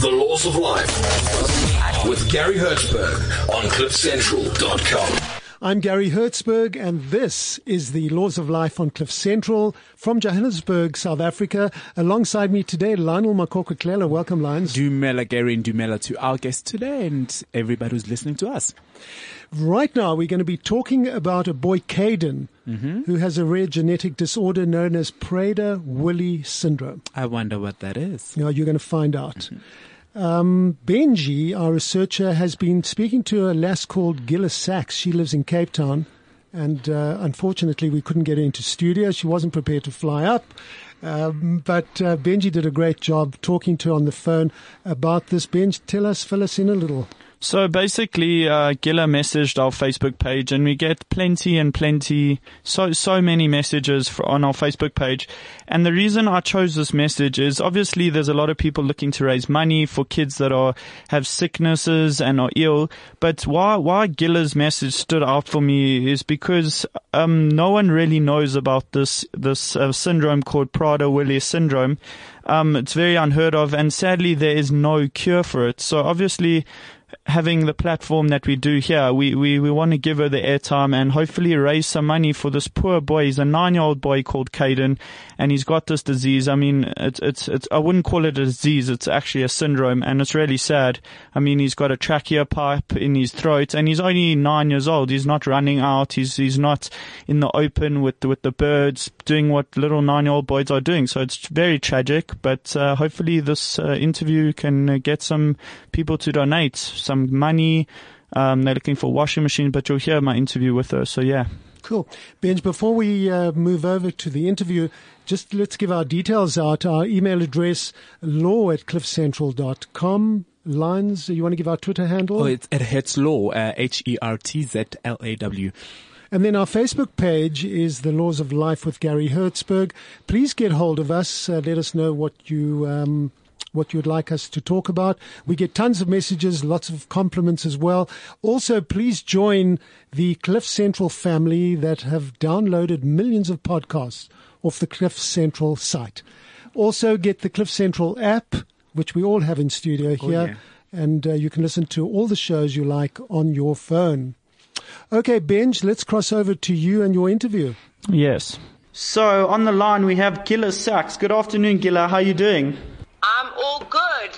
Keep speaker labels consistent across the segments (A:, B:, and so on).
A: The Laws of Life with Gary Hertzberg on CliffCentral.com.
B: I'm Gary Hertzberg, and this is the Laws of Life on Cliff Central from Johannesburg, South Africa. Alongside me today, Lionel Makokwe Welcome, Lions.
C: Dumela, Gary, and Dumela to our guest today and everybody who's listening to us.
B: Right now, we're going to be talking about a boy, Caden, mm-hmm. who has a rare genetic disorder known as Prader-Willi syndrome.
C: I wonder what that is.
B: Yeah, you're going to find out. Mm-hmm. Um, Benji, our researcher, has been speaking to a lass called Gila Sacks. She lives in Cape Town. And uh, unfortunately, we couldn't get her into studio. She wasn't prepared to fly up. Um, but uh, Benji did a great job talking to her on the phone about this. Benji, tell us, fill us in a little.
D: So basically, uh, Gila messaged our Facebook page and we get plenty and plenty, so, so many messages for, on our Facebook page. And the reason I chose this message is obviously there's a lot of people looking to raise money for kids that are, have sicknesses and are ill. But why, why Gila's message stood out for me is because, um, no one really knows about this, this uh, syndrome called Prader-Willi syndrome. Um, it's very unheard of and sadly there is no cure for it. So obviously, having the platform that we do here, we, we, we want to give her the airtime and hopefully raise some money for this poor boy. He's a nine year old boy called Caden and he's got this disease. I mean, it's, it's, it's, I wouldn't call it a disease. It's actually a syndrome and it's really sad. I mean, he's got a trachea pipe in his throat and he's only nine years old. He's not running out. He's, he's not in the open with, with the birds doing what little nine year old boys are doing. So it's very tragic, but, uh, hopefully this uh, interview can uh, get some people to donate some money. Um, they're looking for washing machine, but you'll hear my interview with her. So yeah.
B: Cool. Benj, before we uh, move over to the interview, just let's give our details out. Our email address, law at cliffcentral.com. Lines, you want to give our Twitter handle?
C: Oh, it's at Hertzlaw, uh, H-E-R-T-Z-L-A-W.
B: And then our Facebook page is The Laws of Life with Gary Hertzberg. Please get hold of us. Uh, let us know what you um, what you'd like us to talk about. We get tons of messages, lots of compliments as well. Also, please join the Cliff Central family that have downloaded millions of podcasts off the Cliff Central site. Also, get the Cliff Central app, which we all have in studio oh, here. Oh, yeah. And uh, you can listen to all the shows you like on your phone. Okay, Benj, let's cross over to you and your interview.
D: Yes. So on the line we have Gila Sacks. Good afternoon, Gila. How are you doing?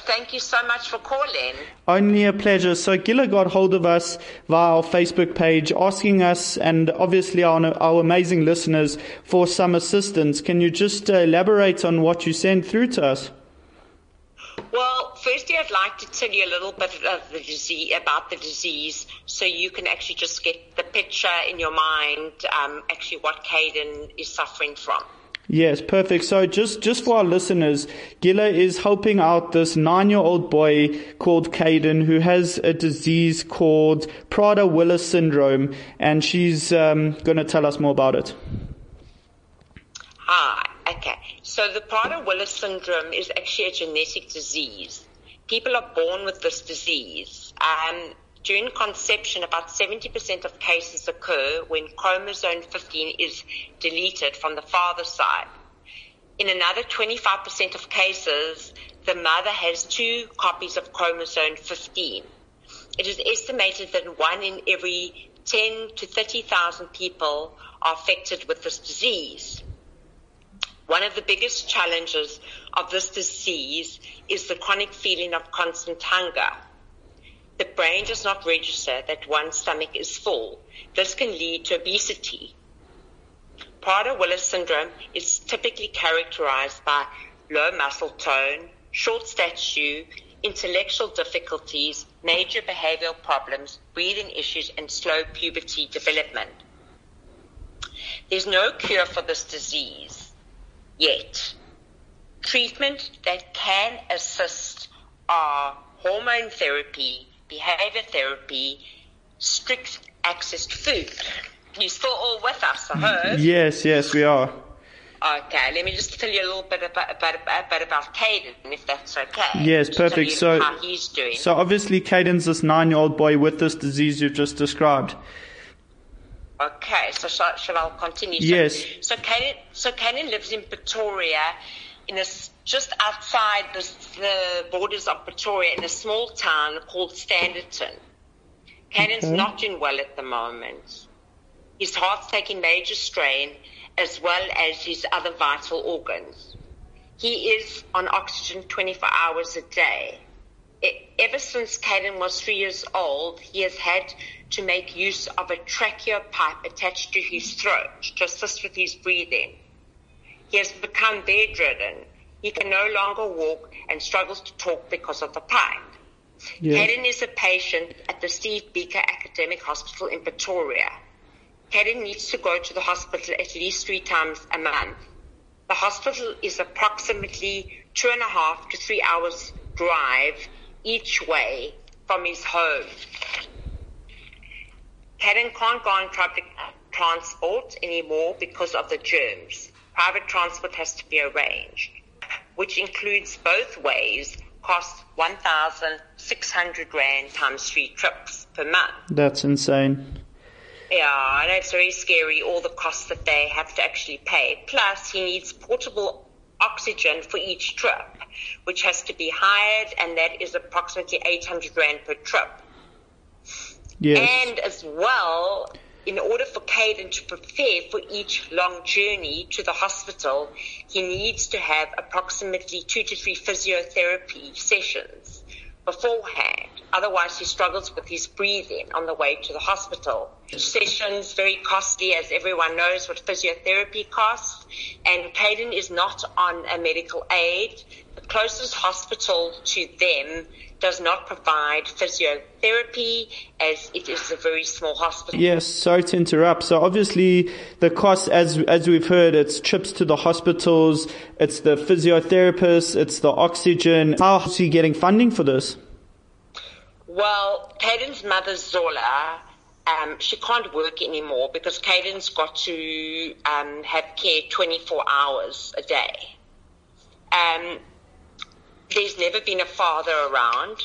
E: I'm all good. Thank you so much for calling.
D: Only a pleasure. So Gila got hold of us via our Facebook page asking us and obviously our, our amazing listeners for some assistance. Can you just elaborate on what you sent through to us?
E: Well, firstly, I'd like to tell you a little bit of the disease, about the disease so you can actually just get the picture in your mind, um, actually what Caden is suffering from.
D: Yes, perfect. So just, just for our listeners, Gila is helping out this nine-year-old boy called Caden who has a disease called Prader-Willis syndrome, and she's um, going to tell us more about it.
E: Hi. Okay. So the Prader-Willis syndrome is actually a genetic disease. People are born with this disease. Um, during conception, about 70% of cases occur when chromosome 15 is deleted from the father's side. In another 25% of cases, the mother has two copies of chromosome 15. It is estimated that one in every 10 to 30,000 people are affected with this disease. One of the biggest challenges of this disease is the chronic feeling of constant hunger the brain does not register that one's stomach is full. This can lead to obesity. Prader-Willis syndrome is typically characterized by low muscle tone, short stature, intellectual difficulties, major behavioral problems, breathing issues, and slow puberty development. There's no cure for this disease yet. Treatment that can assist are hormone therapy, behavior therapy, strict access to food. You're still all with us, I hope?
D: Yes, yes, we are.
E: Okay, let me just tell you a little bit about, about, about, about Caden, if that's okay.
D: Yes, perfect. So-
E: how he's doing.
D: So obviously, Caden's this nine-year-old boy with this disease you've just described.
E: Okay, so shall, shall I continue?
D: Yes.
E: So, so Caden, so Caden lives in Pretoria, in a just outside the, the borders of Pretoria, in a small town called Standerton. Caden's
D: Okay.
E: not doing well at the moment. His heart's taking major strain, as well as his other vital organs. He is on oxygen 24 hours a day. E- Ever since Caden was three years old, he has had to make use of a trachea pipe attached to his throat to assist with his breathing. He has become bedridden. He can no longer walk and struggles to talk because of the pipe.
D: Yeah.
E: Caden is a patient at the Steve Biko Academic Hospital in Pretoria. Caden needs to go to the hospital at least three times a month. The hospital is approximately two and a half to three hours drive each way from his home. Caden can't go on public transport anymore because of the germs. Private transport has to be arranged, which includes both ways, costs 1,600 Rand times three trips per month.
D: That's insane.
E: Yeah, I know it's very scary, all the costs that they have to actually pay. Plus, he needs portable oxygen for each trip, which has to be hired, and that is approximately 800 Rand per trip.
D: Yes.
E: And as well, in order for Caden to prepare for each long journey to the hospital, he needs to have approximately two to three physiotherapy sessions beforehand. Otherwise, he struggles with his breathing on the way to the hospital. Sessions very costly, as everyone knows what physiotherapy costs. And Caden is not on a medical aid. The closest hospital to them does not provide physiotherapy, as it is a very small hospital.
D: Yes, sorry to interrupt. So obviously the cost, as as we've heard, it's trips to the hospitals, it's the physiotherapists, it's the oxygen. How is he getting funding for this?
E: Well, Caden's mother, Zola, um, she can't work anymore because Caden's got to um, have care 24 hours a day. Um, there's never been a father around.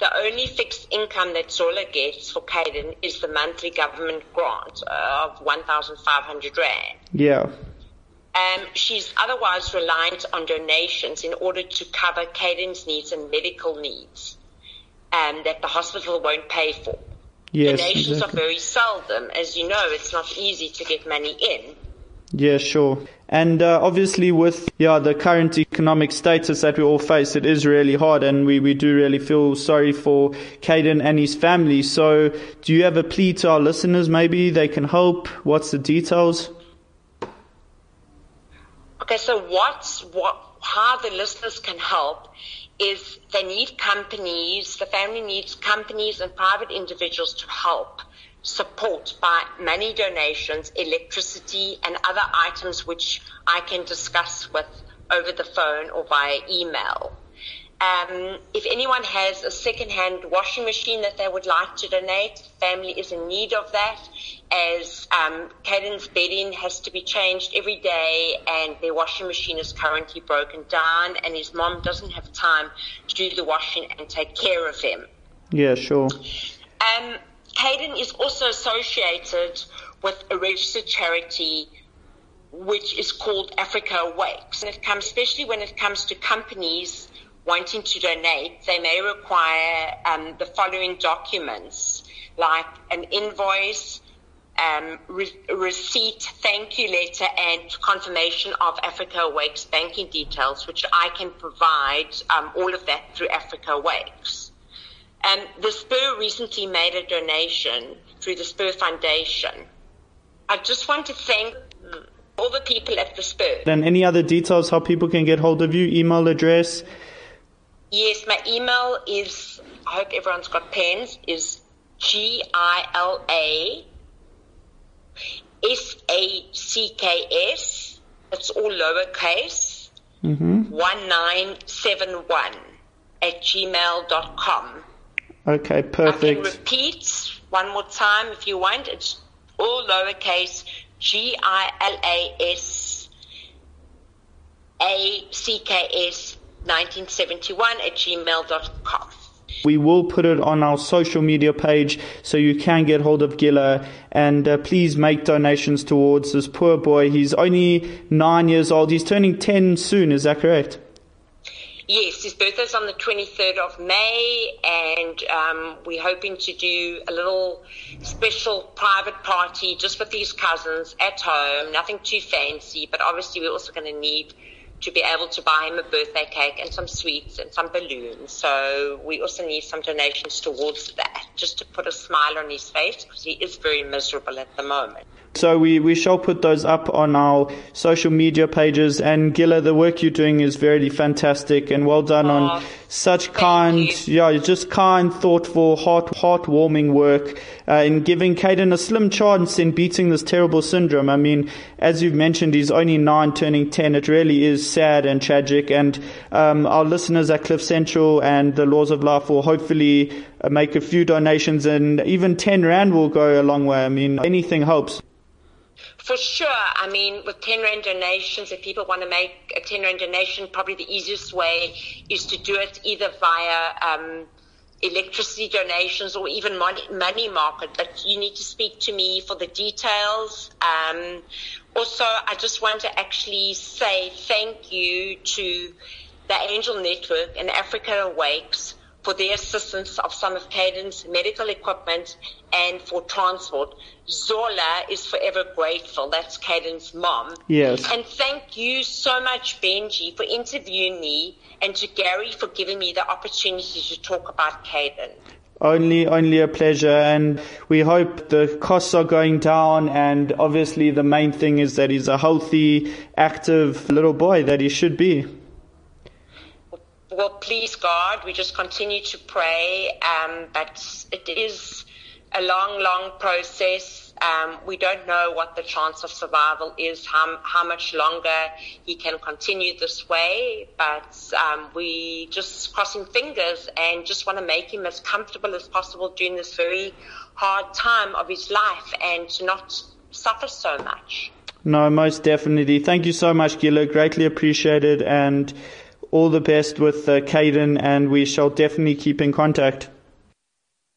E: The only fixed income that Zola gets for Caden is the monthly government grant of 1,500 Rand.
D: Yeah.
E: Um, she's otherwise reliant on donations in order to cover Caden's needs and medical needs um, that the hospital won't pay for.
D: Yes.
E: Donations
D: exactly.
E: are very seldom. As you know, it's not easy to get money in.
D: Yeah, sure. And uh, obviously, with yeah the current economic status that we all face, it is really hard, and we, we do really feel sorry for Caden and his family. So, do you have a plea to our listeners? Maybe they can help. What's the details?
E: Okay, so what's what? How the listeners can help is they need companies. The family needs companies and private individuals to help support by money donations, electricity, and other items which I can discuss with over the phone or via email. Um, if anyone has a second-hand washing machine that they would like to donate, family is in need of that, as um, Caden's bedding has to be changed every day, and their washing machine is currently broken down, and his mom doesn't have time to do the washing and take care of him.
D: Yeah, sure.
E: Um, Caden is also associated with a registered charity which is called Africa Awakes. And it comes, especially when it comes to companies wanting to donate, they may require um, the following documents, like an invoice, um, re- receipt, thank you letter, and confirmation of Africa Awakes banking details, which I can provide um, all of that through Africa Awakes. Um, the Spur recently made a donation through the Spur Foundation. I just want to thank all the people at the Spur.
D: And any other details how people can get hold of you? Email address?
E: Yes, my email is, I hope everyone's got pens, is G-I-L-A S-A-C-K-S, it's all lowercase, 1971 at gmail.com.
D: Okay, perfect.
E: I can repeat one more time if you want. It's all lowercase G I L A S A C K S 1971 at gmail.com.
D: We will put it on our social media page so you can get hold of Gila and uh, please make donations towards this poor boy. He's only nine years old. He's turning 10 soon. Is that correct?
E: Yes, his birthday's on the 23rd of May, and um, we're hoping to do a little special private party just with his cousins at home. Nothing too fancy, but obviously we're also going to need to be able to buy him a birthday cake and some sweets and some balloons. So we also need some donations towards that, just to put a smile on his face because he is very miserable at the moment.
D: So we, we shall put those up on our social media pages. And Gila, the work you're doing is very fantastic and well done
E: Aw,
D: on such kind,
E: you.
D: yeah, just kind, thoughtful, heart, heartwarming work uh, in giving Caden a slim chance in beating this terrible syndrome. I mean, as you've mentioned, he's only nine, turning ten. It really is sad and tragic. And um, our listeners at Cliff Central and the Laws of Life will hopefully uh, make a few donations, and even ten rand will go a long way. I mean, anything helps.
E: For sure. I mean, with 10 Rand donations, if people want to make a 10 Rand donation, probably the easiest way is to do it either via um, electricity donations or even money, money market. But you need to speak to me for the details. Um, also, I just want to actually say thank you to the Angel Network and Africa Awakes for the assistance of some of Caden's medical equipment and for transport. Zola is forever grateful. That's Caden's mom.
D: Yes.
E: And thank you so much, Benji, for interviewing me and to Gary for giving me the opportunity to talk about Caden.
D: Only, only a pleasure, and we hope the costs are going down. And obviously, the main thing is that he's a healthy, active little boy that he should be.
E: Well, please God, we just continue to pray, um, but it is a long, long process. Um, we don't know what the chance of survival is, how, how much longer he can continue this way, but um, we just crossing fingers and just want to make him as comfortable as possible during this very hard time of his life and to not suffer so much.
D: No, most definitely. Thank you so much, Gila. Greatly appreciated, and all the best with uh, Caden, and we shall definitely keep in contact.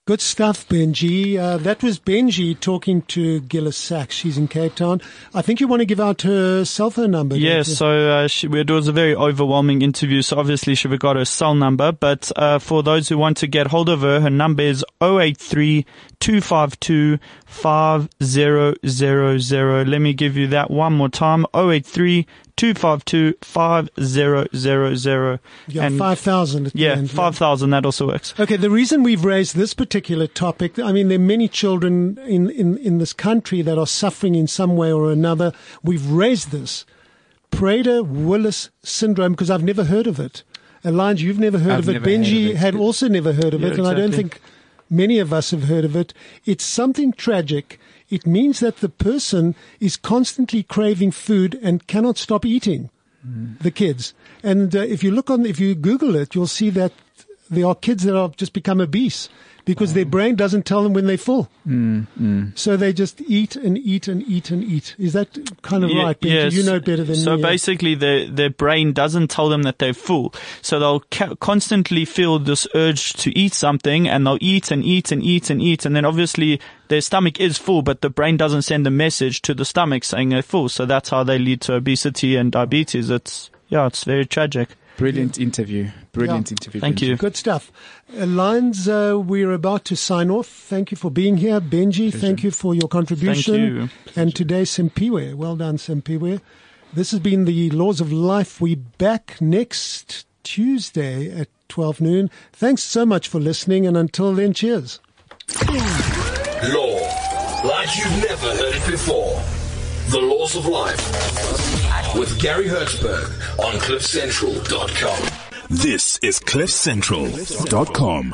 B: Good stuff, Benji. Uh, that was Benji talking to Gila Sacks. She's in Cape Town. I think you want to give out her cell phone number. don't
D: Yes,
B: you?
D: so uh, she, it was a very overwhelming interview, so obviously she forgot her cell number. But uh, for those who want to get hold of her, her number is 083 252 5000. Let me give you that one more time 083 252 5000.
B: yeah,
D: And-
B: 5,000
D: Yeah,
B: end,
D: 5000, that also works.
B: Okay, the reason we've raised this particular topic, I mean, there are many children in, in, in this country that are suffering in some way or another. We've raised this. Prader Willis syndrome, because I've never heard of it. Elijah, you've never heard
C: I've
B: of it.
C: never heard
B: Benji
C: of it.
B: had also never heard of
D: Yeah,
B: it, and I don't think many of us have heard of it. It's something tragic. It means that the person is constantly craving food and cannot stop eating the kids. And uh, if you look on, if you Google it, you'll see that there are kids that have just become obese because their brain doesn't tell them when they're full. Mm, mm. So they just eat and eat and eat and eat. Is that kind of
D: Ye-
B: right? Benji? You know better than
D: so
B: me.
D: basically, their their brain doesn't tell them that they're full, so they'll ca- constantly feel this urge to eat something, and they'll eat and eat and eat and eat, and then obviously their stomach is full, but the brain doesn't send a message to the stomach saying they're full. So that's how they lead to obesity and diabetes. It's yeah, it's very tragic.
C: Brilliant interview. Brilliant
B: Yeah.
C: interview.
D: Thank
C: Benji.
D: you.
B: Good stuff. Uh, Lines, uh, we're about to sign off. Thank you for being here. Benji, thank you for your contribution.
D: you.
B: And today, Simpiwe. Well done, Simpiwe. This has been the Laws of Life. We back next Tuesday at 12 noon. Thanks so much for listening. And until then, cheers.
A: Law. Like you've never heard it before. The Laws of Life. With Gary Hertzberg on CliffCentral.com.
F: This is CliffCentral.com.